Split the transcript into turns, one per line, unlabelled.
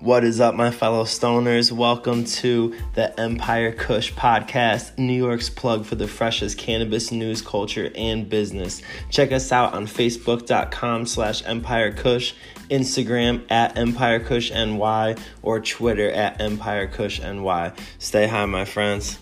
What is up, my fellow stoners? Welcome to the Empire Kush podcast, New York's plug for the freshest cannabis news, culture, and business. Check us out on Facebook.com slash Empire Kush, Instagram at Empire Kush NY, or Twitter at Empire Kush NY. Stay high, my friends.